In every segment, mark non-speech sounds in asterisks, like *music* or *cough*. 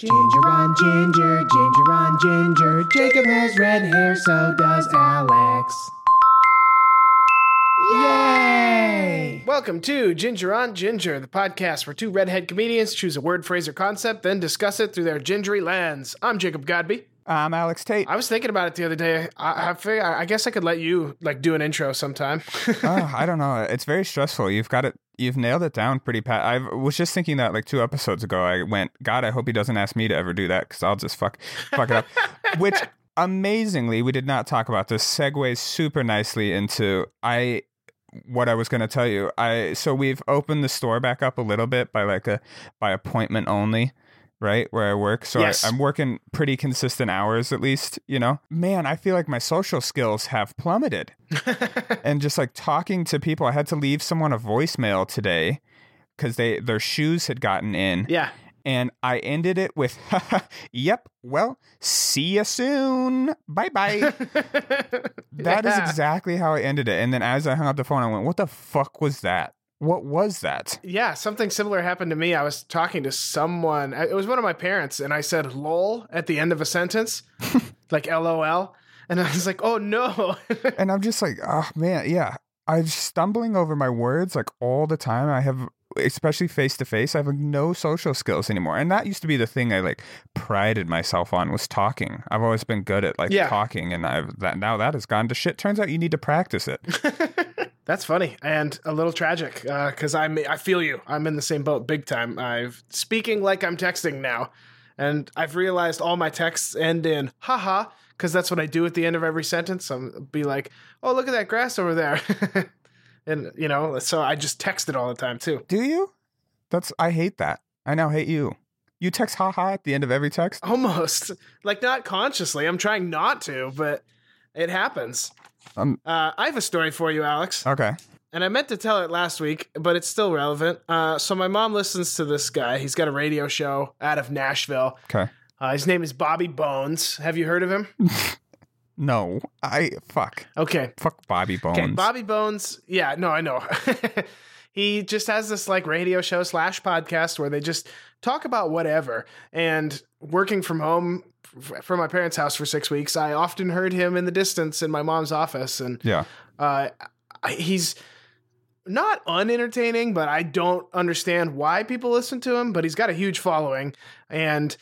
Ginger on ginger, ginger on ginger. Jacob has red hair, so does Alex. Yay! Welcome to Ginger on Ginger, the podcast where two redhead comedians choose a word, phrase, or concept, then discuss it through their gingery lens. I'm Jacob Godby. I'm Alex Tate. I was thinking about it the other day. I, I, fig- I guess I could let you like do an intro sometime. *laughs* oh, I don't know. It's very stressful. You've got it. You've nailed it down pretty pat. I was just thinking that like two episodes ago. I went, God, I hope he doesn't ask me to ever do that because I'll just fuck fuck it up. *laughs* Which amazingly, we did not talk about. This segues super nicely into I what I was going to tell you. I so we've opened the store back up a little bit by like a by appointment only right where i work. So Yes. I, i'm working pretty consistent hours at least you know? Man i feel like my social skills have plummeted. *laughs* And just like talking to people i had to leave someone a voicemail today because they their shoes had gotten in. Yeah. and i ended it with *laughs* yep well see you soon. Bye bye. *laughs* That is Yeah. exactly how i ended it. And then as i hung up the phone i went what the fuck was that what was that Yeah, something similar happened to me. I was talking to someone. It was one of my parents, and I said "lol" at the end of a sentence, *laughs* like "lol," and I was like, "Oh no!" *laughs* and I'm just like, oh man, yeah. I'm stumbling over my words like all the time. I have, especially face to face, I have like, no social skills anymore. And that used to be the thing I like prided myself on was talking. I've always been good at like Yeah. talking, and I've that now that has gone to shit. Turns out you need to practice it. *laughs* That's funny and a little tragic uh, because I'm I feel you. I'm in the same boat, big time. I'm speaking like I'm texting now, and I've realized all my texts end in haha because that's what I do at the end of every sentence. I'm be like, "Oh, look at that grass over there," *laughs* and you know, so I just text it all the time too. Do you? That's I hate that. I now hate you. You text haha at the end of every text. Almost like not consciously. I'm trying not to, but it happens. Um, Uh, I have a story for you, Alex. okay. And I meant to tell it last week, but it's still relevant. Uh, so my mom listens to this guy. He's got a radio show out of Nashville. Okay. Uh, his name is Bobby Bones. Have you heard of him? *laughs* No, I fuck Okay. fuck Bobby Bones. Okay. Bobby Bones. Yeah, no, I know. *laughs* he just has this like radio show slash podcast where they just talk about whatever. And working from home from my parents' house for six weeks, I often heard him in the distance in my mom's office. And yeah. uh, he's not unentertaining, but I don't understand why people listen to him. But he's got a huge following, and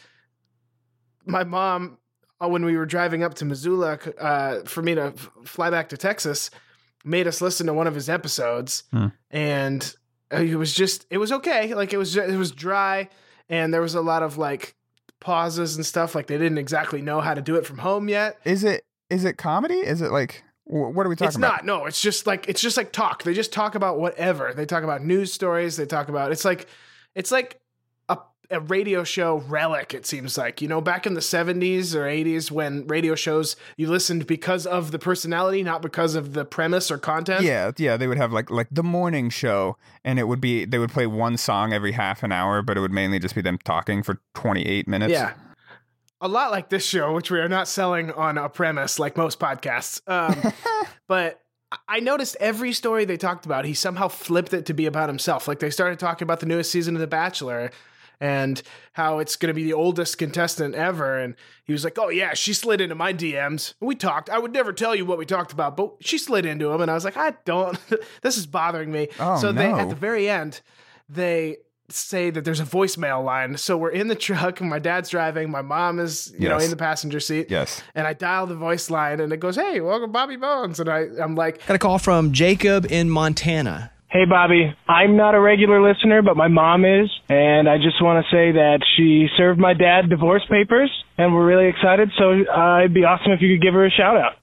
my mom, uh, when we were driving up to Missoula uh, for me to f- fly back to Texas, made us listen to one of his episodes, Hmm. and it was just it was okay. Like it was it was dry, and there was a lot of like pauses and stuff. Like they didn't exactly know how to do it from home yet. Is it is it comedy? Is it like what are we talking it's about? not. No, it's just like it's just like talk. They just talk about whatever. They talk about news stories. They talk about it's like it's like a radio show relic. It seems like you know back in the seventies or eighties when radio shows you listened because of the personality, not because of the premise or content. Yeah, yeah, they would have like like the morning show, and it would be they would play one song every half an hour, but it would mainly just be them talking for twenty eight minutes. Yeah. A lot like this show, which we are not selling on a premise like most podcasts. Um, *laughs* but I noticed every story they talked about, he somehow flipped it to be about himself. Like they started talking about the newest season of The Bachelor and how it's going to be the oldest contestant ever. And he was like, Oh, yeah, she slid into my DMs. We talked. I would never tell you what we talked about, but she slid into him. And I was like, I don't, *laughs* this is bothering me. Oh, so they, at the very end, they say that there's a voicemail line. So we're in the truck and my dad's driving. My mom is, you know, in the passenger seat. Yes. And I dial the voice line and it goes, Hey, welcome Bobby Bones. And I, I'm like, Got a call from Jacob in Montana. Hey, Bobby. I'm not a regular listener, but my mom is. And I just want to say that she served my dad divorce papers, and we're really excited. So uh, it'd be awesome if you could give her a shout out.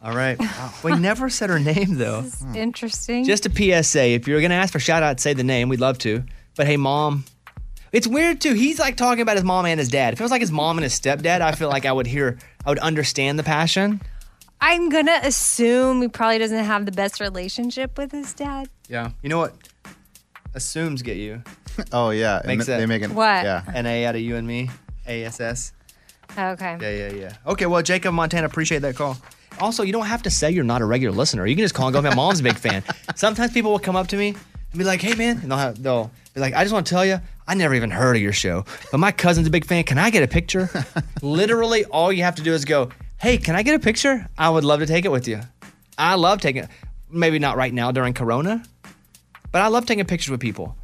All right. We never said her name though. Interesting. Just a PSA. If you're gonna ask for shout out, say the name. We'd love to. But hey, mom. It's weird too. He's like talking about his mom and his dad. If it was like his mom and his stepdad, I feel like I would hear, I would understand the passion. I'm gonna assume he probably doesn't have the best relationship with his dad. Yeah. You know what? Assumes get you. *laughs* Oh yeah, Makes and it- they make it. What? Yeah, An A out of you and me. ASS. Oh, okay. Yeah, yeah, yeah. Okay, well, Jacob Montana, appreciate that call. Also, you don't have to say you're not a regular listener. You can just call and go, my mom's a big fan. *laughs* Sometimes people will come up to me and be like, "Hey, man," and they'll have, they'll be like, "I just want to tell you, I never even heard of your show, but my cousin's a big fan. Can I get a picture?" *laughs* Literally, all you have to do is go, "Hey, can I get a picture? I would love to take it with you. I love taking, maybe not right now during Corona, but I love taking pictures with people.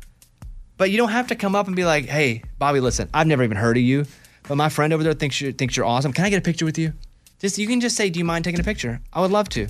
But you don't have to come up and be like, "Hey, Bobby, listen, I've never even heard of you, but my friend over there thinks you thinks you're awesome. Can I get a picture with you?" Just you can just say, "Do you mind taking a picture?" I would love to.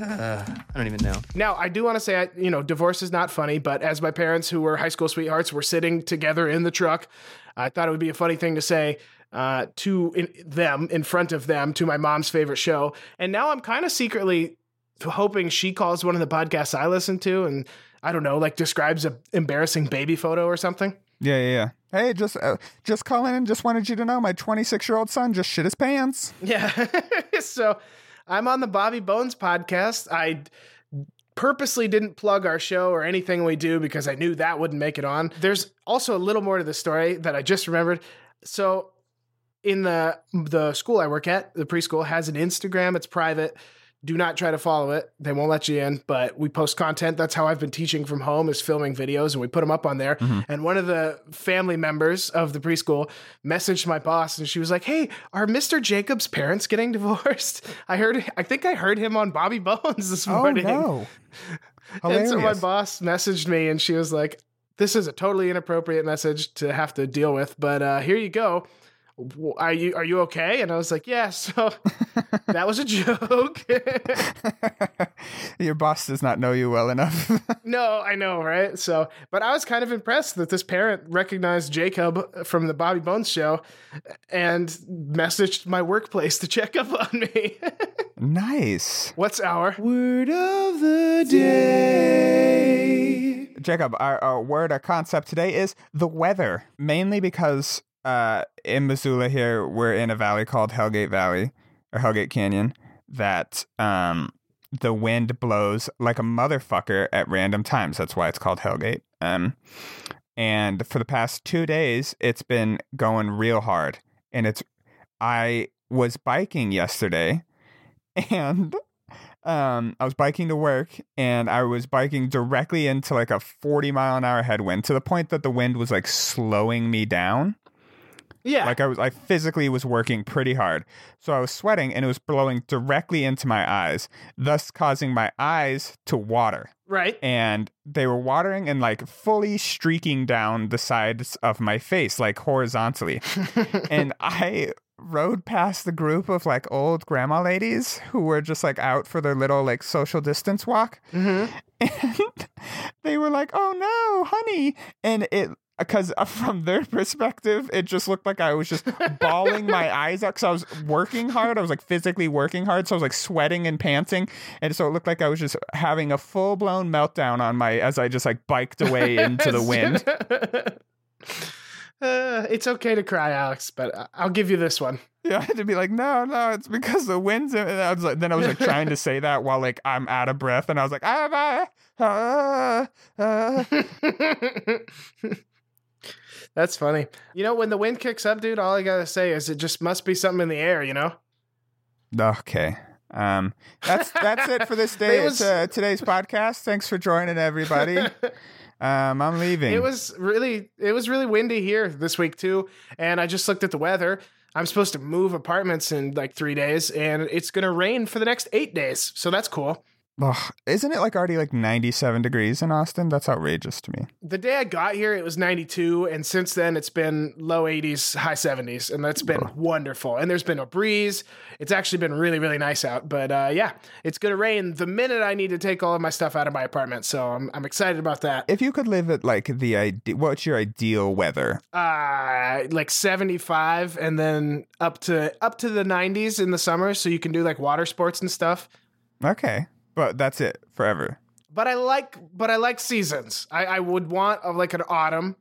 Uh, *sighs* I don't even know. Now, I do want to say, I- you know, divorce is not funny, but as my parents, who were high school sweethearts, were sitting together in the truck, I thought it would be a funny thing to say uh, to in, them, in front of them, to my mom's favorite show. And now I'm kind of secretly hoping she calls one of the podcasts I listen to and, I don't know, like describes a embarrassing baby photo or something. Yeah, yeah, yeah. Hey, just uh, just calling and just wanted you to know my 26 year old son just shit his pants. Yeah. *laughs* so I'm on the Bobby Bones podcast. I purposely didn't plug our show or anything we do because I knew that wouldn't make it on. There's also a little more to the story that I just remembered. So in the the school I work at, the preschool has an Instagram. It's private. Do not try to follow it. They won't let you in, but we post content. That's how I've been teaching from home is filming videos and we put them up on there. And one of the family members of the preschool messaged my boss and she was like, "Hey, are Mr. Jacobs' parents getting *laughs* divorced? I heard I think I heard him on Bobby Bones this morning." Oh, no. *laughs* And so my boss messaged me and she was like, This is a totally inappropriate message to have to deal with, but uh, here you go. Are you are you okay? And I was like, Yeah, so *laughs* that was a joke. *laughs* Your boss does not know you well enough. *laughs* no, I know, right? So but I was kind of impressed that this parent recognized Jacob from the Bobby Bones show and messaged my workplace to check up on me. nice. What's our word of the day? Jacob, our, our word, our concept today is the weather, mainly because uh, in Missoula here, we're in a valley called Hellgate Valley or Hellgate Canyon that um, the wind blows like a motherfucker at random times. That's why it's called Hellgate. Um, and for the past two days, it's been going real hard. And it's, I was biking yesterday *laughs* and um, I was biking to work and I was biking directly into like a 40 mile an hour headwind to the point that the wind was like slowing me down. Yeah. Like I was, I physically was working pretty hard. So I was sweating and it was blowing directly into my eyes, thus causing my eyes to water. right. And they were watering and like fully streaking down the sides of my face, like horizontally. *laughs* and I rode past the group of like old grandma ladies who were just like out for their little like social distance walk. Mm-hmm. *laughs* And they were like, oh no, honey. And it, because from their perspective, it just looked like I was just bawling my eyes out because I was working hard. I was like physically working hard. So I was like sweating and panting. And so it looked like I was just having a full blown meltdown on my, as I just like biked away *laughs* into the wind. *laughs* Uh, it's okay to cry, Alex, but I- I'll give you this one. Yeah, I *laughs* had to be like, no, no, it's because the wind's. In-. And I was like, then I was like trying to say that while like I'm out of breath, and I was like, ah, ah, ah, ah. That's funny. You know, when the wind kicks up, dude, all I gotta say is it just must be something in the air, you know? Okay. Um, that's that's it for this *laughs* day. Was- uh, today's podcast. Thanks for joining, everybody. *laughs* Um, I'm leaving. It was really it was really windy here this week too, and I just looked at the weather. I'm supposed to move apartments in like three days, and it's gonna rain for the next eight days. So that's cool. Ugh, isn't it like already like 97 degrees in Austin? That's outrageous to me. The day I got here, it was 92, and since then it's been low 80s, high 70s, and that's been wonderful. And there's been a breeze. It's actually been really, really nice out. But uh, yeah, it's gonna rain the minute I need to take all of my stuff out of my apartment. So I'm I'm excited about that. If you could live at like the ide- what's your ideal weather? Uh, like 75, and then up to up to the 90s in the summer, so you can do like water sports and stuff. Okay, but that's it forever. But I like but I like seasons. I, I would want of like an autumn.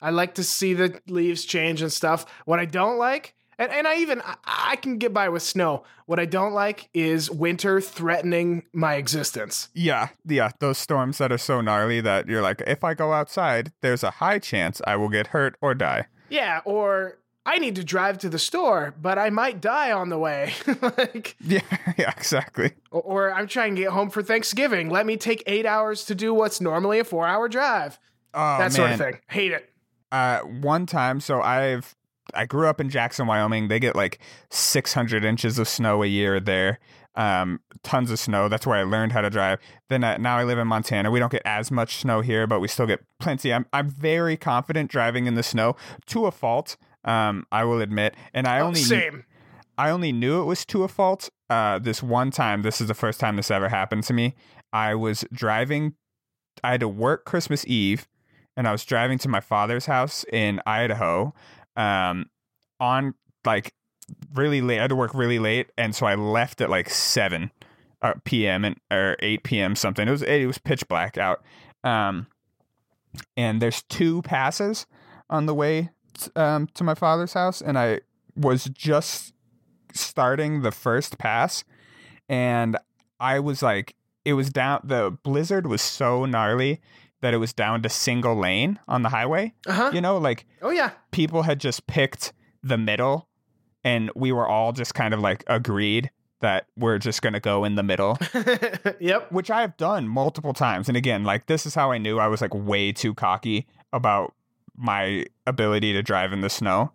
I like to see the leaves change and stuff. What I don't like, and, and I even I, I can get by with snow. What I don't like is winter threatening my existence. Yeah, yeah, those storms that are so gnarly that you're like, if I go outside, there's a high chance I will get hurt or die. Yeah, or I need to drive to the store, but I might die on the way. *laughs* like, *laughs* Yeah, *laughs* yeah, exactly. or, or I'm trying to get home for Thanksgiving. Let me take eight hours to do what's normally a four hour drive. Oh, that sort of thing. Hate it. Uh, one time, so I've I grew up in Jackson, Wyoming. They get like 600 inches of snow a year there. Um, tons of snow. That's where I learned how to drive. Then uh, now I live in Montana. We don't get as much snow here, but we still get plenty. I'm I'm very confident driving in the snow to a fault. Um, I will admit, and I Oh, only same. I only knew it was to a fault. Uh, this one time, this is the first time this ever happened to me. I was driving. I had to work Christmas Eve, and I was driving to my father's house in Idaho. Um, on like really late. I had to work really late, and so I left at like seven uh, p.m. and or eight p.m. something. It was it was pitch black out. Um, and there's two passes on the way um, to my father's house, and I was just starting the first pass, and I was like, it was down. The blizzard was so gnarly that it was down to single lane on the highway. Uh huh. You know, like Oh, yeah. people had just picked the middle, and we were all just kind of like agreed that we're just going to go in the middle *laughs* yep. which I have done multiple times. And again, like this is how I knew I was like way too cocky about my ability to drive in the snow.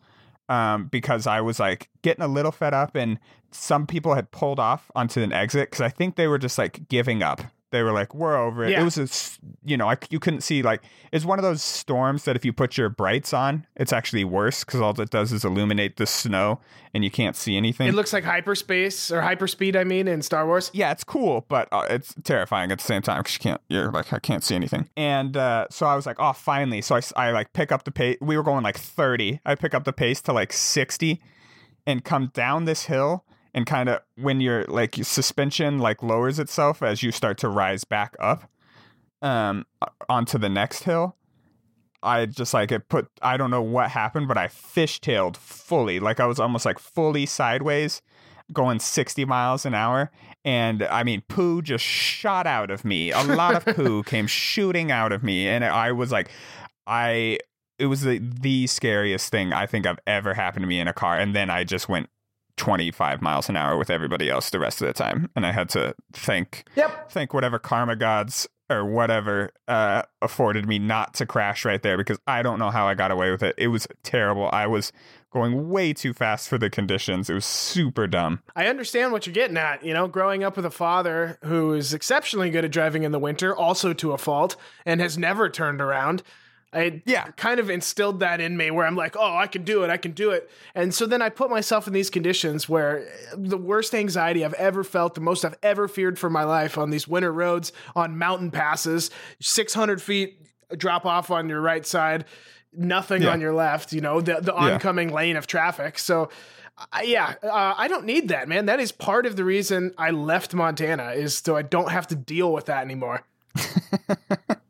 Um, because I was like getting a little fed up, and some people had pulled off onto an exit because I think they were just like giving up. They were like, "We're over it." Yeah. It was a, you know, I, you couldn't see like it's one of those storms that if you put your brights on, it's actually worse because all it does is illuminate the snow and you can't see anything. It looks like hyperspace or hyperspeed, I mean, in Star Wars. yeah, it's cool, but uh, it's terrifying at the same time because you can't. You're like, I can't see anything. And uh, so I was like, oh, finally. So I, I like pick up the pace. We were going like 30. I pick up the pace to like 60, and come down this hill. And kind of when your like your suspension like lowers itself as you start to rise back up, um, onto the next hill. I just like it put. I don't know what happened, but I fishtailed fully. Like I was almost like fully sideways going 60 miles an hour. And I mean, poo just shot out of me. A lot of poo *laughs* came shooting out of me. And I was like, I, it was the, the scariest thing I think I've ever happened to me in a car. And then I just went 25 miles an hour with everybody else the rest of the time. And I had to thank, Yep. thank whatever karma gods or whatever uh, afforded me not to crash right there because I don't know how I got away with it. It was terrible. I was going way too fast for the conditions. It was super dumb. I understand what you're getting at. You know, growing up with a father who is exceptionally good at driving in the winter, also to a fault, and has never turned around. I Yeah. kind of instilled that in me where I'm like, oh, I can do it, I can do it. And so then I put myself in these conditions where the worst anxiety I've ever felt, the most I've ever feared for my life on these winter roads, on mountain passes, 600 feet drop off on your right side, nothing Yeah. on your left, you know, the, the Yeah. oncoming lane of traffic. So, uh, yeah, uh, I don't need that, man. That is part of the reason I left Montana is so I don't have to deal with that anymore. *laughs*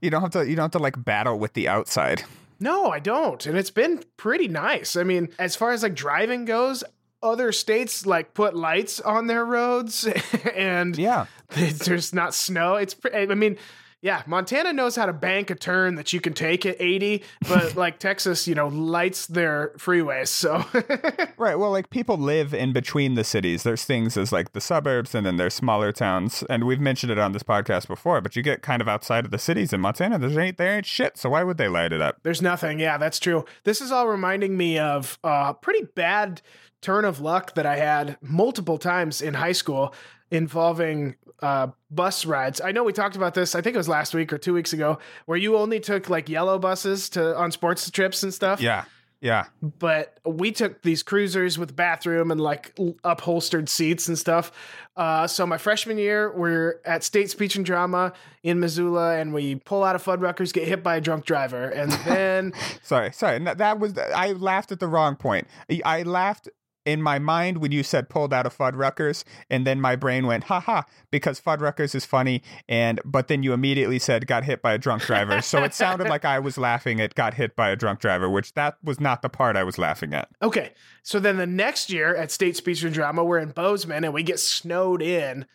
You don't have to you don't have to like battle with the outside. No, I don't. And it's been pretty nice. I mean, as far as like driving goes, other states like put lights on their roads *laughs* and Yeah. *laughs* there's not snow. It's I mean, yeah, Montana knows how to bank a turn that you can take at 80, but *laughs* like Texas, you know, lights their freeways. So *laughs* Right. Well, like people live in between the cities. There's things as like the suburbs and then there's smaller towns. And we've mentioned it on this podcast before, but you get kind of outside of the cities in Montana. There ain't there ain't shit. So why would they light it up? There's nothing. Yeah, that's true. This is all reminding me of a pretty bad turn of luck that I had multiple times in high school involving uh, bus rides. I know we talked about this. I think it was last week or two weeks ago, where you only took like yellow buses to on sports trips and stuff. Yeah. Yeah. But we took these cruisers with bathroom and like upholstered seats and stuff. Uh, so my freshman year, we're at State Speech and Drama in Missoula, and we pull out of Fuddruckers, get hit by a drunk driver, and *laughs* then. Sorry. Sorry. That was I laughed at the wrong point. I- I laughed in my mind when you said pulled out of Fuddruckers, and then my brain went, haha, because Fuddruckers is funny, and but then you immediately said got hit by a drunk driver. so it sounded like I was laughing at got hit by a drunk driver, which that was not the part I was laughing at. Okay. So then the next year at State Speech and Drama, we're in Bozeman and we get snowed in.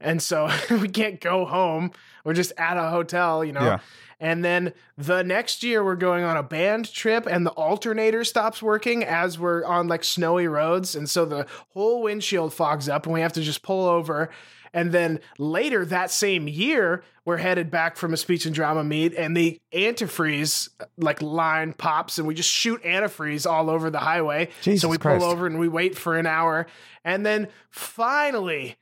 And so *laughs* we can't go home. We're just at a hotel, you know. Yeah. And then the next year we're going on a band trip and the alternator stops working as we're on like snowy roads. And so the whole windshield fogs up and we have to just pull over. And then later that same year, we're headed back from a speech and drama meet and the antifreeze like line pops and we just shoot antifreeze all over the highway. Jesus so we Christ. pull over and we wait for an hour. And then finally,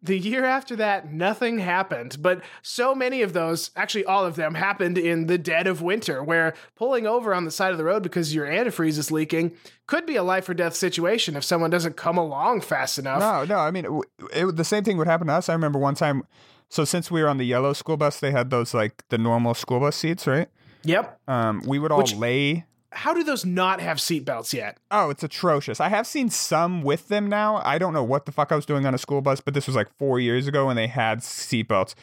the year after that, nothing happened. But so many of those, actually all of them, happened in the dead of winter, where pulling over on the side of the road because your antifreeze is leaking could be a life or death situation if someone doesn't come along fast enough. No, no. I mean, it, it, the same thing would happen to us. I remember one time. So since we were on the yellow school bus, they had those like the normal school bus seats, right? Yep. Um, we would all Which- lay. How do those not have seatbelts yet? Oh, it's atrocious. I have seen some with them now. I don't know what the fuck I was doing on a school bus, but this was like four years ago, and they had seatbelts.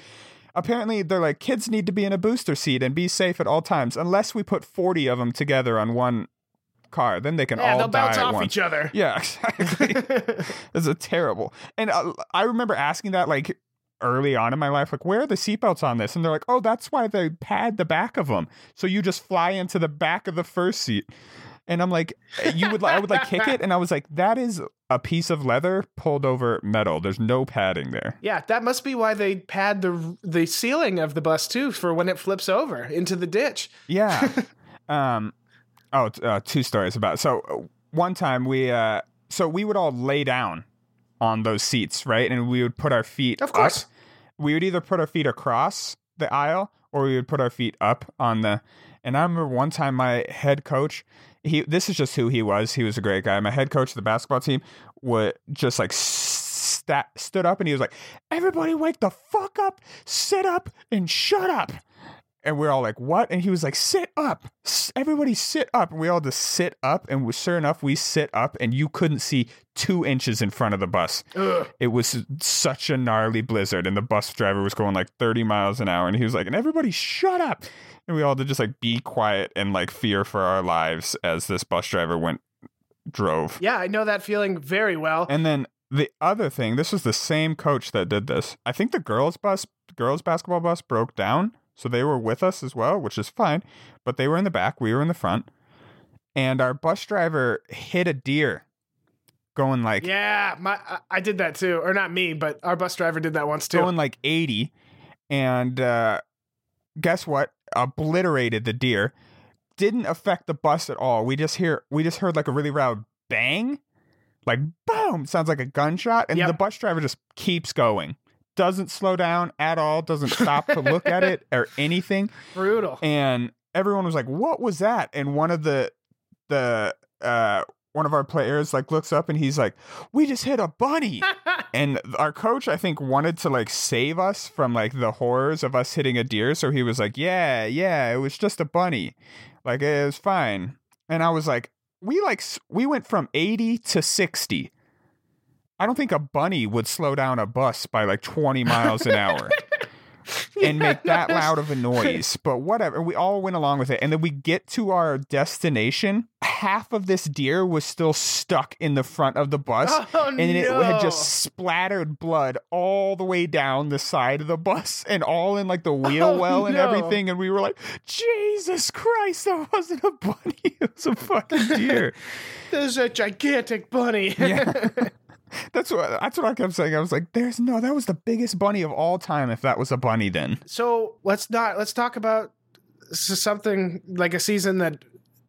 Apparently, they're like kids need to be in a booster seat and be safe at all times, unless we put forty of them together on one car. Then they can Yeah, all they'll bounce die at off once. each other. Yeah, *laughs* exactly. *laughs* it's a terrible. And uh, I remember asking that like early on in my life, like, where are the seatbelts on this? And they're like, oh, that's why they pad the back of them, so you just fly into the back of the first seat. And I'm like, you would, I would like kick it, and I was like, that is a piece of leather pulled over metal. There's no padding there. Yeah, that must be why they pad the the ceiling of the bus too for when it flips over into the ditch. Yeah. *laughs* um. Oh, uh, two stories about. So uh, one time we, uh, so we would all lay down on those seats, right, and we would put our feet. Of course. up. We would either put our feet across the aisle or we would put our feet up on the. And I remember one time my head coach. He. This is just who he was. He was a great guy. My head coach of the basketball team would just like. Sta- stood up and he was like, "Everybody, wake the fuck up, sit up, and shut up." And we're all like, what? And he was like, sit up. Everybody sit up. And we all just sit up. And we, sure enough, we sit up and you couldn't see two inches in front of the bus. Ugh. It was such a gnarly blizzard. And the bus driver was going like 30 miles an hour. And he was like, and everybody shut up. And we all had to just like be quiet and like fear for our lives as this bus driver went, drove. Yeah, I know that feeling very well. And then the other thing, this was the same coach that did this. I think the girls' bus, girls' basketball bus broke down. So they were with us as well, which is fine. But they were in the back, we were in the front. And our bus driver hit a deer going like Yeah, my I- did that too, or not me, but our bus driver did that once too. going like 80 and uh guess what? Obliterated the deer. Didn't affect the bus at all. We just hear we just heard like a really loud bang. Like boom, sounds like a gunshot and Yep. the bus driver just keeps going. Doesn't slow down at all, doesn't stop to look at it *laughs* or anything. Brutal. And everyone was like, "What was that?" And one of the the uh one of our players like looks up and he's like, "We just hit a bunny." *laughs* and our coach I think wanted to like save us from like the horrors of us hitting a deer, so he was like, "Yeah, yeah, it was just a bunny. Like it was fine." And I was like, "We like we went from 80 to 60." I don't think a bunny would slow down a bus by like 20 miles an hour *laughs* and make that loud of a noise. But whatever. We all went along with it. And then we get to our destination. Half of this deer was still stuck in the front of the bus. *laughs* Oh, and it no. had just splattered blood all the way down the side of the bus *laughs* and all in like the wheel Oh, well and no. everything. And we were like, Jesus Christ, that wasn't a bunny. It was a fucking deer. There's a gigantic bunny. Yeah. *laughs* That's what that's what I kept saying. I was like, "There's no, that was the biggest bunny of all time. If that was a bunny, then so let's not let's talk about something like a season that.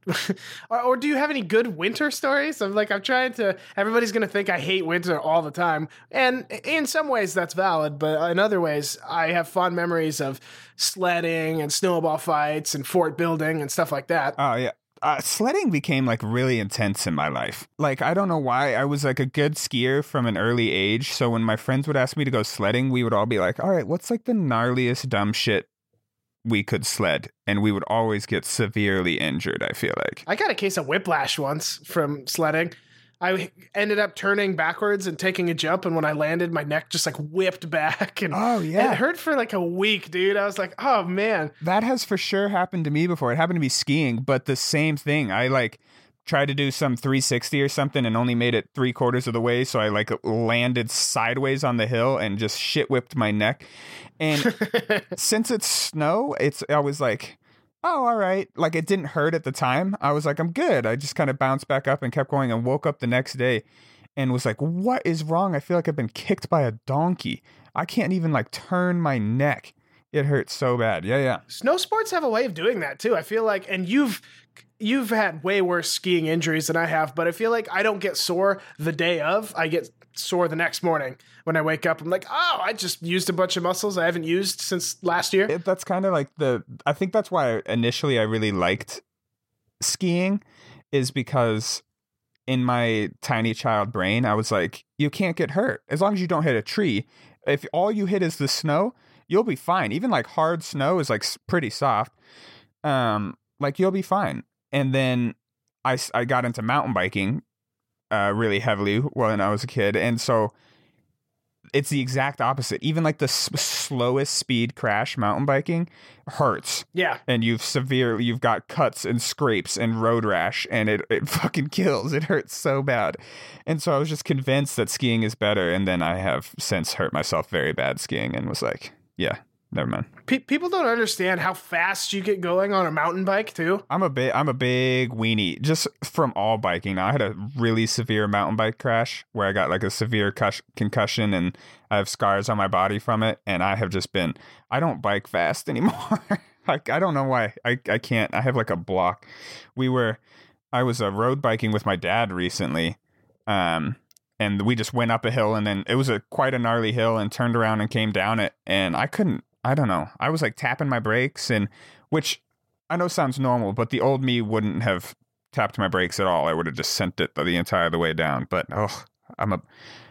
*laughs* or, or do you have any good winter stories? I'm like I'm trying to. Everybody's gonna think I hate winter all the time, and in some ways that's valid, but in other ways I have fond memories of sledding and snowball fights and fort building and stuff like that. Oh yeah. Uh, sledding became like really intense in my life. Like I don't know why. I was like a good skier from an early age. So when my friends would ask me to go sledding, we would all be like, "All right, what's like the gnarliest dumb shit we could sled?" And we would always get severely injured. I feel like. I got a case of whiplash once from sledding. I ended up turning backwards and taking a jump, and when I landed, my neck just like whipped back, and Oh yeah. it hurt for like a week, dude. I was like, oh man, That has for sure happened to me before. It happened to me skiing, but the same thing. I like tried to do some 360 or something and only made it three quarters of the way. So I like landed sideways on the hill and just shit whipped my neck. And *laughs* since it's snow, it's I was like, oh, all right. Like it didn't hurt at the time. I was like, I'm good. I just kind of bounced back up and kept going and woke up the next day and was like, what is wrong? I feel like I've been kicked by a donkey. I can't even like turn my neck. It hurts so bad. Yeah, yeah. Snow sports have a way of doing that too. I feel like, and you've you've had way worse skiing injuries than I have, but I feel like I don't get sore the day of. I get sore the next morning when I wake up. I'm like, oh, I just used a bunch of muscles I haven't used since last year. It, that's kind of like the. I think that's why initially I really liked skiing, is because in my tiny child brain, I was like, you can't get hurt as long as you don't hit a tree. If all you hit is the snow, you'll be fine. Even like hard snow is like pretty soft. Um, like you'll be fine. And then I, I got into mountain biking uh, really heavily when I was a kid. And so it's the exact opposite. Even like the s- slowest speed crash mountain biking hurts. Yeah. And you've severely, you've got cuts and scrapes and road rash and it, it *laughs* fucking kills. It hurts so bad. And so I was just convinced that skiing is better. And then I have since hurt myself very bad skiing and was like, yeah, never mind. Pe- people don't understand how fast you get going on a mountain bike too. I'm a big I'm a big weenie just from all biking. Now I had a really severe mountain bike crash where I got like a severe cus- concussion and I have scars on my body from it and I have just been I don't bike fast *laughs* anymore. like I don't know why. I I can't. I have like a block. We were I was uh, road biking with my dad recently. Um and we just went up a hill and then it was a quite a gnarly hill and turned around and came down it and I couldn't I don't know. I was like tapping my brakes and which I know sounds normal, but the old me wouldn't have tapped my brakes at all. I would have just sent it the entire the way down. But oh, I'm a,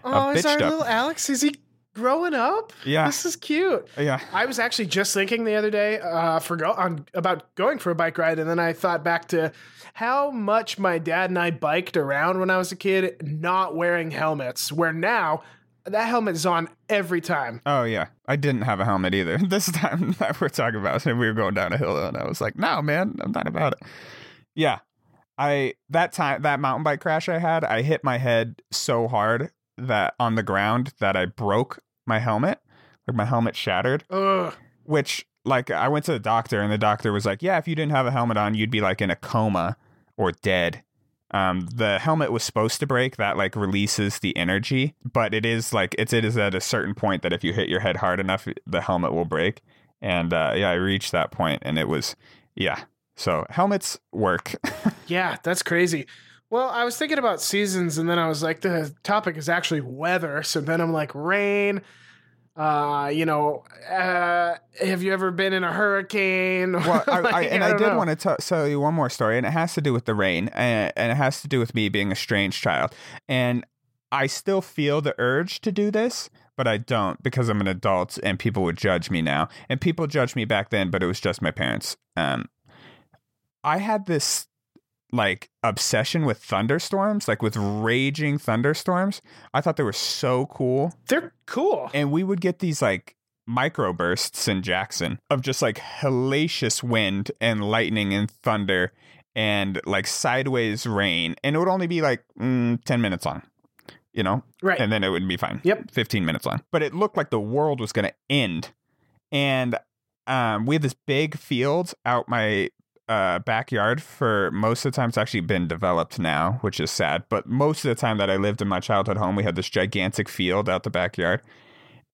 Oh, a is our up. little Alex? Is he growing up? Yeah. This is cute. yeah. I was actually just thinking the other day uh, for go- on about going for a bike ride, and then I thought back to how much my dad and I biked around when I was a kid, not wearing helmets. Where now that helmet is on every time. Oh yeah. I didn't have a helmet either. *laughs* This time *laughs* that we're talking about, and *laughs* we were going down a hill, and I was like, "No, man, I'm not about it." Yeah, I that time that mountain bike crash I had, I hit my head so hard that on the ground that I broke my helmet. Like my helmet shattered. Ugh. which like I went to the doctor and the doctor was like, "Yeah, if you didn't have a helmet on, you'd be like in a coma or dead." Um, the helmet was supposed to break. That like releases the energy, but it is like it's it is at a certain point that if you hit your head hard enough, the helmet will break. And uh, yeah, I reached that point, and it was yeah. So helmets work. *laughs* Yeah, that's crazy. Well, I was thinking about seasons, and then I was like, the topic is actually weather. So then I'm like, rain. Uh, you know, uh, have you ever been in a hurricane? *laughs* well, I, I, and I, don't did know. want to tell you one more story, and it has to do with the rain, and, and it has to do with me being a strange child. And I still feel the urge to do this, but I don't because I'm an adult, and people would judge me now. And people judged me back then, but it was just my parents. Um, I had this like obsession with thunderstorms, like with raging thunderstorms. I thought they were so cool They're cool. and we would get these like microbursts in Jackson of just like hellacious wind and lightning and thunder and like sideways rain, and it would only be like mm, ten minutes long, you know, Right. and then it would be fine. Yep. fifteen minutes long, but it looked like the world was gonna end, and um, we had this big field out my uh, backyard for most of the time. It's actually been developed now, which is sad. But most of the time that I lived in my childhood home, we had this gigantic field out the backyard.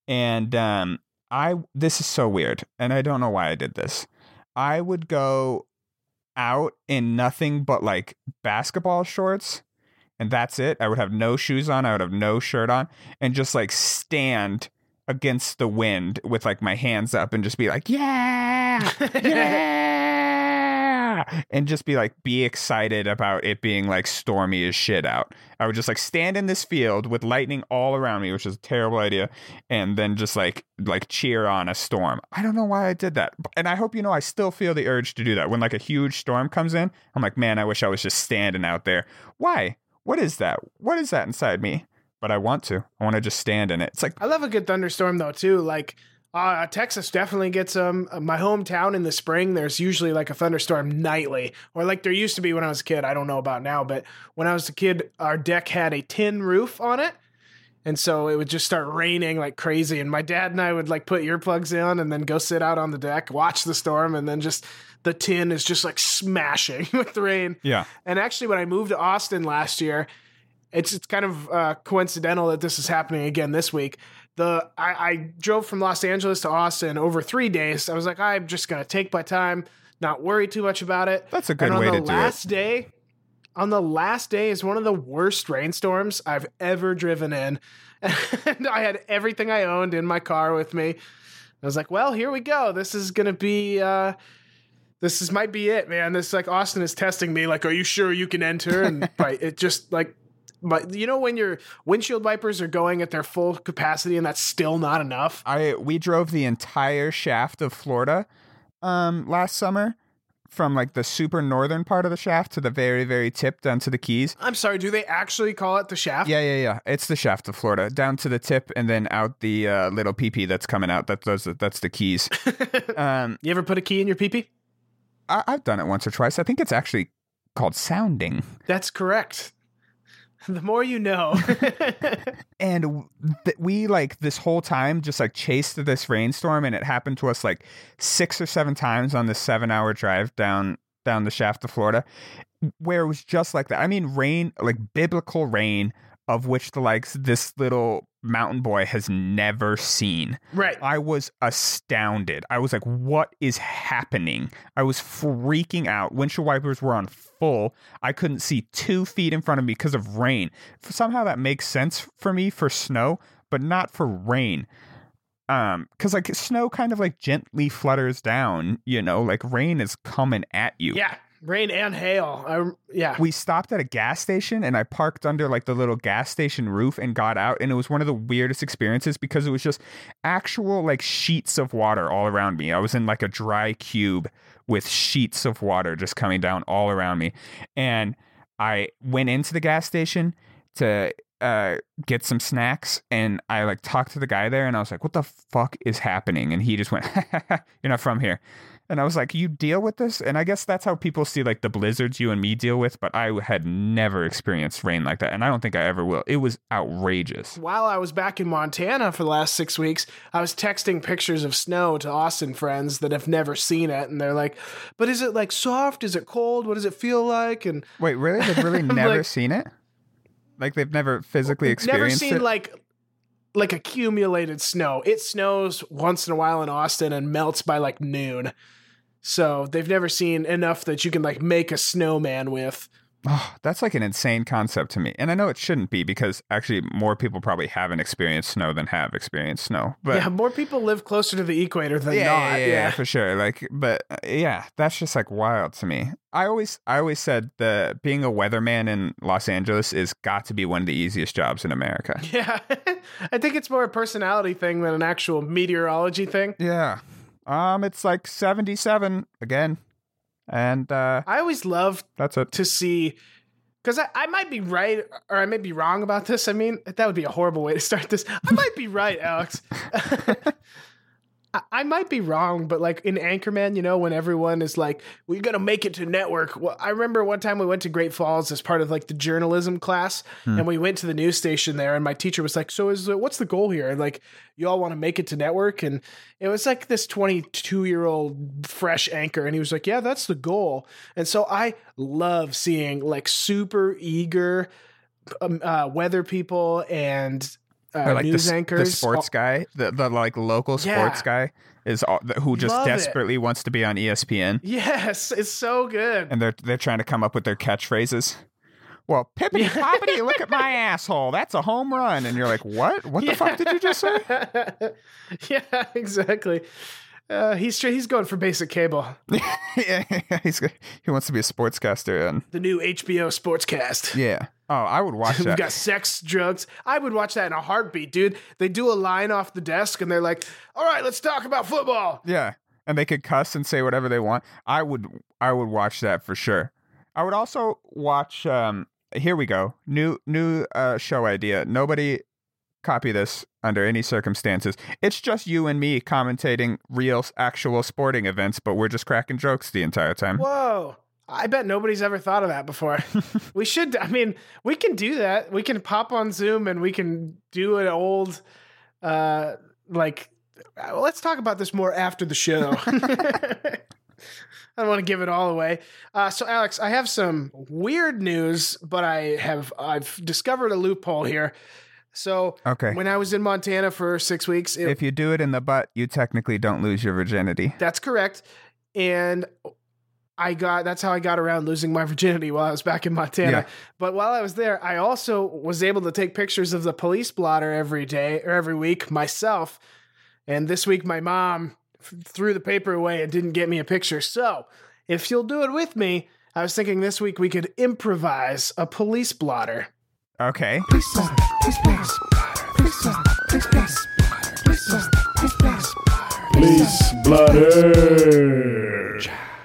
And um, I, this is so weird. And I don't know why I did this. I would go out in nothing but like basketball shorts. And that's it. I would have no shoes on. I would have no shirt on and just like stand against the wind with like my hands up and just be like, yeah, *laughs* yeah, and just be like, be excited about it being like stormy as shit out. I would just like stand in this field with lightning all around me, which is a terrible idea, and then just like like cheer on a storm. I don't know why I did that, and I hope you know I still feel the urge to do that when like a huge storm comes in. I'm like, man, I wish I was just standing out there. Why? What is that? What is that inside me? But I want to. I want to just stand in it. It's like I love a good thunderstorm though too. Like Uh, Texas definitely gets them. Um, my hometown in the spring, there's usually like a thunderstorm nightly, or like there used to be when I was a kid. I don't know about now, but when I was a kid, our deck had a tin roof on it. And so it would just start raining like crazy. And my dad and I would like put earplugs in and then go sit out on the deck, watch the storm, and then just the tin is just like smashing *laughs* with the rain. Yeah. And actually, when I moved to Austin last year, it's it's kind of uh, coincidental that this is happening again this week. The I, I drove from Los Angeles to Austin over three days. I was like, I'm just gonna take my time, not worry too much about it. That's a good and on way the to do it. last day, on the last day is one of the worst rainstorms I've ever driven in, *laughs* and I had everything I owned in my car with me. I was like, well, here we go. This is gonna be. Uh, this is might be it, man. This like Austin is testing me. Like, are you sure you can enter? And *laughs* it just like, but you know when your windshield wipers are going at their full capacity and that's still not enough. I we drove the entire shaft of Florida um last summer from like the super northern part of the shaft to the very very tip down to the keys. I'm sorry. Do they actually call it the shaft? Yeah, yeah, yeah. It's the shaft of Florida down to the tip and then out the uh, little PP that's coming out. That those that's the keys. *laughs* um, You ever put a key in your peepee? I, I've done it once or twice. I think it's actually called sounding. That's correct. *laughs* The more you know. *laughs* and th- we like this whole time just like chased this rainstorm and it happened to us like six or seven times on this seven hour drive down down the shaft to florida where it was just like that i mean rain like biblical rain of which the likes this little mountain boy has never seen right. I was astounded. I was like, what is happening? I was freaking out. Windshield wipers were on full. I couldn't see two feet in front of me because of rain. Somehow that makes sense for me for snow, but not for rain. Um, because like snow kind of like gently flutters down, you know, like rain is coming at you. Yeah. Rain and hail. I, yeah. We stopped at a gas station and I parked under like the little gas station roof and got out. And it was one of the weirdest experiences because it was just actual like sheets of water all around me. I was in like a dry cube with sheets of water just coming down all around me. And I went into the gas station to uh, get some snacks and I like talked to the guy there and I was like, what the fuck is happening? And he just went, *laughs* you're not from here. And I was like, you deal with this? And I guess that's how people see like the blizzards you and me deal with. But I had never experienced rain like that. And I don't think I ever will. It was outrageous. While I was back in Montana for the last six weeks, I was texting pictures of snow to Austin friends that have never seen it. And they're like, but is it like soft? Is it cold? What does it feel like? And Wait, really? They've really *laughs* never like- seen it? Like they've never physically experienced it. never seen it? like like accumulated snow. It snows once in a while in Austin and melts by like noon. So they've never seen enough that you can like make a snowman with. Oh, that's like an insane concept to me. And I know it shouldn't be because actually more people probably haven't experienced snow than have experienced snow. But yeah, more people live closer to the equator than yeah, not. yeah, yeah, for sure. Like, but uh, yeah, that's just like wild to me. I always, I always said the being a weatherman in Los Angeles is got to be one of the easiest jobs in America. *laughs* Yeah. *laughs* I think it's more a personality thing than an actual meteorology thing. Yeah. Um, it's like seventy-seven again, and uh, I always love that's it. to see because I, I might be right or I might be wrong about this. I mean, that would be a horrible way to start this. I might be right, Alex. *laughs* *laughs* I, might be wrong, but like in Anchorman, you know, when everyone is like, "We got to make it to network." Well, I remember one time we went to Great Falls as part of like the journalism class, and we went to the news station there, and my teacher was like, "So is uh, what's the goal here?" And like, you all want to make it to network, and it was like this twenty-two year old fresh anchor, and he was like, "Yeah, that's the goal." And so I love seeing like super eager um, uh, weather people and uh, Or like the, news s- anchors. the sports guy, the, the like local sports Yeah. guy is all, who just Love it. desperately wants to be on ESPN, Yes, it's so good. and they're they're trying to come up with their catchphrases. Well, pippity poppity, look at my *laughs* asshole. That's a home run. And you're like, what? What the fuck did you just say? *laughs* yeah, exactly. Uh, he's he's going for basic cable. *laughs* yeah, he's he wants to be a sportscaster, and The new HBO Sportscast. yeah. Oh, I would watch *laughs* that. We've got sex, drugs. I would watch that in a heartbeat, dude. They do a line off the desk and they're like, "All right, let's talk about football." Yeah, and they could cuss and say whatever they want. I would, I would watch that for sure. I would also watch. Um, here we go, new new uh, show idea. Nobody, copy this under any circumstances. It's just you and me commentating real, actual sporting events, but we're just cracking jokes the entire time. Whoa. I bet nobody's ever thought of that before. *laughs* we should, I mean, we can do that. We can pop on Zoom and we can do an old, uh, like, uh, let's talk about this more after the show. *laughs* *laughs* I don't want to give it all away. Uh, so, Alex, I have some weird news, but I have I've discovered a loophole here. So, Okay. when I was in Montana for six weeks, it, If you do it in the butt, you technically don't lose your virginity. That's correct. And I got that's how I got around losing my *laughs* virginity while I was back in Montana. Yeah. But while I was there, I also was able to take pictures of the police blotter every day or every week myself. And this week my mom f- threw the paper away and didn't get me a picture. So, if you'll do it with me, I was thinking this week we could improvise a police blotter. Okay. Police blotter.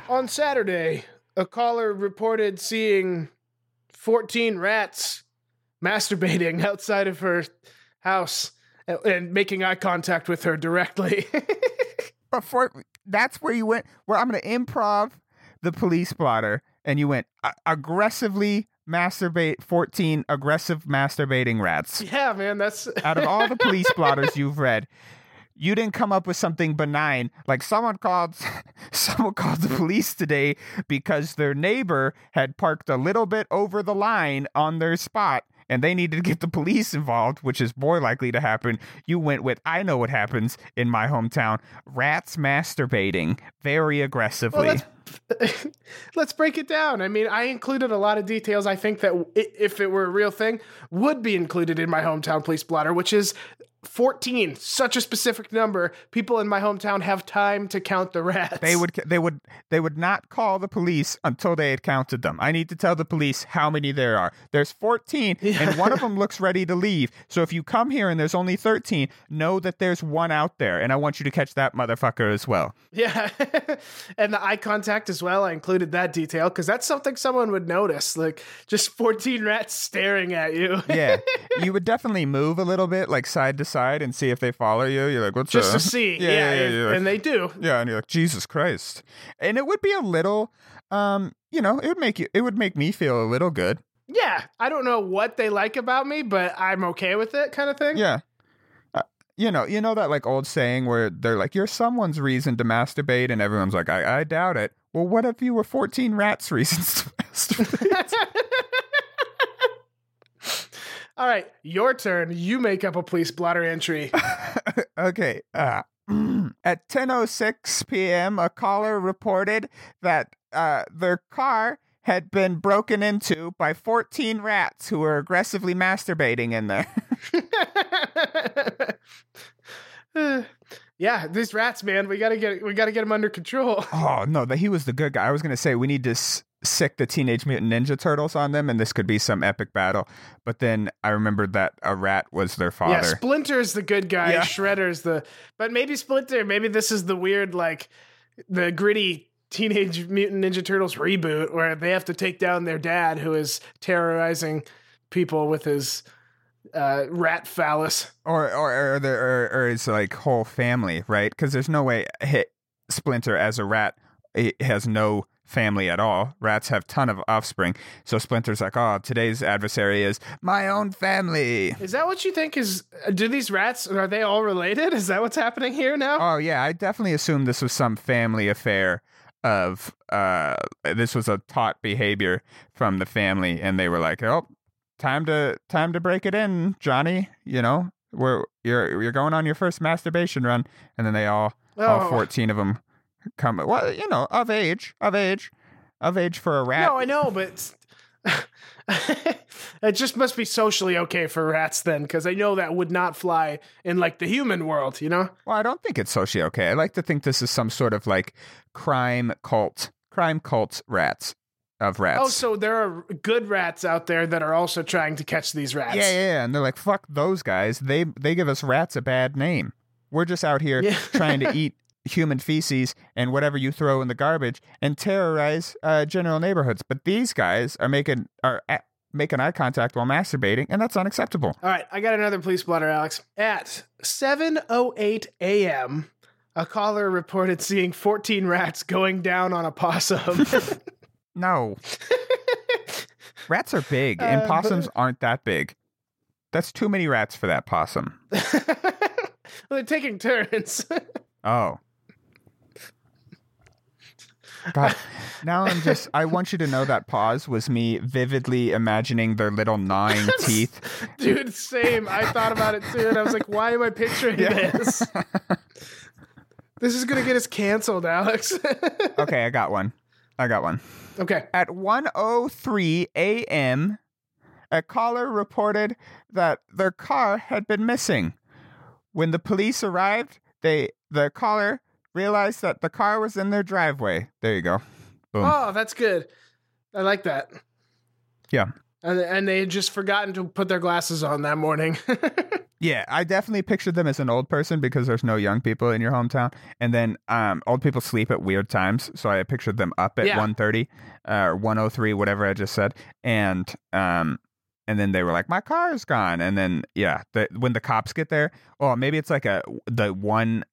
On Saturday, a caller reported seeing 14 rats masturbating outside of her house and- and making eye contact with her directly. *laughs* Before that's where you went. Where I'm going to improv the police blotter, and you went "A- aggressively masturbate 14 aggressive masturbating rats. yeah, man, that's Out of all the *laughs* police blotters you've read, you didn't come up with something benign. Like someone called *laughs* someone called the police today because their neighbor had parked a little bit over the line on their spot and they needed to get the police involved which is more likely to happen. You went with i know what happens in my hometown. Rats masturbating very aggressively. Well, *laughs* let's, break it down. I mean, I included a lot of details I think that if it were a real thing would be included in my hometown police blotter, which is 14, such a specific number. People in my hometown have time to count the rats. They would they would they would not call the police until they had counted them. I need to tell the police how many there are. There's 14 and one of *laughs* them looks ready to leave. So if you come here and there's only 13, know that there's one out there and I want you to catch that motherfucker as well. Yeah. *laughs* and the eye contact as well. I included that detail because that's something someone would notice. Like just 14 rats staring at you. Yeah. *laughs* you would definitely move a little bit like side to side and see if they follow you. You're like, "What's just up?" to see. *laughs* Yeah, Yeah. yeah, yeah, and- like- and they do. Yeah, and you're like, Jesus Christ. And it would be a little um, you know, it would make you it would make me feel a little good. Yeah. I don't know what they like about me, but I'm okay with it kind of thing. Yeah. Uh, you know, you know that like old saying where they're like, "You're someone's reason to masturbate," and everyone's like, "I, I doubt it." Well, what if you were 14 rats' *laughs* reasons to masturbate? *laughs* All right. Your turn. You make up a police blotter entry. *laughs* okay. Uh, *clears throat* at 10:06 p.m., a caller reported that uh, their car had been broken into by 14 rats who were aggressively masturbating in there. *laughs* *laughs* yeah, these rats, man. We gotta get we gotta get them under control. Oh no, that he was the good guy. I was gonna say we need to sick the Teenage Mutant Ninja Turtles on them, and this could be some epic battle. But then I remembered that a rat was their father. Yeah, Splinter's the good guy. Yeah. Shredder's the. But maybe Splinter. Maybe this is the weird, like, the gritty Teenage Mutant Ninja Turtles reboot where they have to take down their dad, who is terrorizing people with his uh, rat phallus. or or or, there, or or his like whole family, right? Because there's no way hit Splinter as a rat it has no family at all. Rats have ton of offspring, so Splinter's like, oh, today's adversary is my own family. Is that what you think is? Do these rats are they all related? Is that what's happening here now? Oh yeah, I definitely assumed this was some family affair of uh this was a taught behavior from the family and they were like, "Oh, time to time to break it in, Johnny, you know? We're you're you're going on your first masturbation run." And then they all all Oh. 14 of them come well, you know, of age, of age, of age for a rat. No, I know, but *laughs* it just must be socially okay for rats then, because I know that would not fly in like the human world, you know? Well, I don't think it's socially okay. I like to think this is some sort of like crime cult, crime cult rats of oh, rats. Oh, so there are good rats out there that are also trying to catch these rats. Yeah, yeah, yeah. And they're like, fuck those guys. They they give us rats a bad name. We're just out here Yeah. trying to *laughs* eat human feces and whatever you throw in the garbage and terrorize uh, general neighborhoods. But these guys are making are making eye contact while masturbating, and that's unacceptable. All right, I got another police blotter, Alex. At 7:08 a.m., a caller reported seeing 14 rats going down on a possum. *laughs* *laughs* No. rats are big, and Uh, possums aren't that big. That's too many rats for that possum. *laughs* well, they're taking turns. Oh. God. *laughs* Now I'm just, I want you to know that pause was me vividly imagining their little gnawing *laughs* teeth. Dude, same. I thought about it too, and I was like, why am I picturing this? *laughs* this is gonna get us canceled, Alex. Okay, I got one. I got one. okay. At 1:03 a.m., a caller reported that their car had been missing. When the police arrived, they the caller realized that the car was in their driveway. There you go. Boom. Oh, that's good. I like that. Yeah. And, and they had just forgotten to put their glasses on that morning. *laughs* Yeah, I definitely pictured them as an old person because there's no young people in your hometown. And then um, old people sleep at weird times, so I pictured them up at Yeah. 1:30 uh, or 103, whatever I just said. And um, and then they were like, "My car is gone." And then yeah, the, when the cops get there, oh, maybe it's like a the one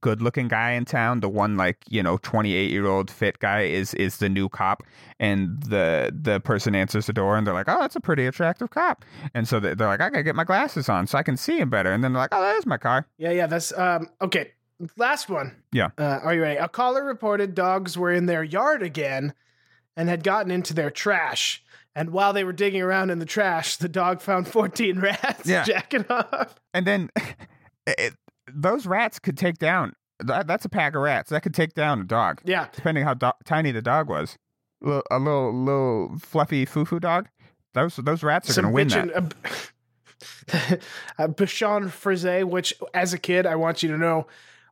good-looking guy in town, the one like you know 28-year-old fit guy is is the new cop, and the the person answers the door, and they're like, "Oh, that's a pretty attractive cop." And so they- they're like, "I gotta get my glasses on so I can see him better." And then they're like, "Oh, there's my car." yeah, yeah. That's um. Okay. Last one. Yeah. Uh, are you ready? A caller reported dogs were in their yard again, and had gotten into their trash. And while they were digging around in the trash, the dog found 14 rats Yeah. *laughs* jacking off. And then *laughs* it, those rats could take down. That, that's a pack of rats that could take down a dog, Yeah. depending how do- tiny the dog was. A little, little, fluffy foo-foo dog. Those those rats are Some going to win that. bitchin' uh, a, *laughs* a uh, Bichon Frise, which as a kid, I want you to know,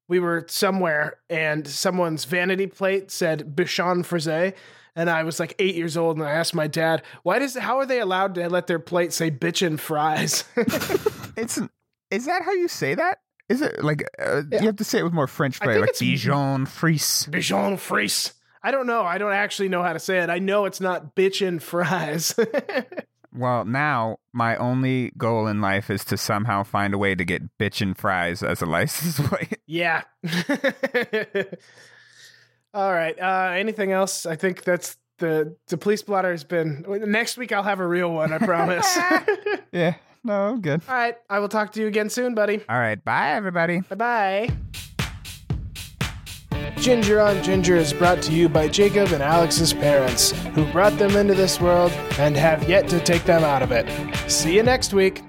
we were somewhere and someone's vanity plate said Bichon Frise. And I was like eight years old, and I asked my dad, "Why does? How are they allowed to let their plate say bitchin' fries?" *laughs* It's is that how you say that? Is it like uh, you have to say it with more French I flair, think like it's- Dijon fries? Bichon fries. I don't know. I don't actually know how to say it. I know it's not bitchin' fries. *laughs* Well, now my only goal in life is to somehow find a way to get bitchin' fries as a license *laughs* plate. yeah. *laughs* All right. Uh, anything else? I think that's the the police blotter has been. Next week I'll have a real one. I promise. yeah, no, I'm good. All right. I will talk to you again soon, buddy. All right, bye everybody. Bye bye. Ginger on Ginger is brought to you by Jacob and Alex's parents, who brought them into this world and have yet to take them out of it. See you next week.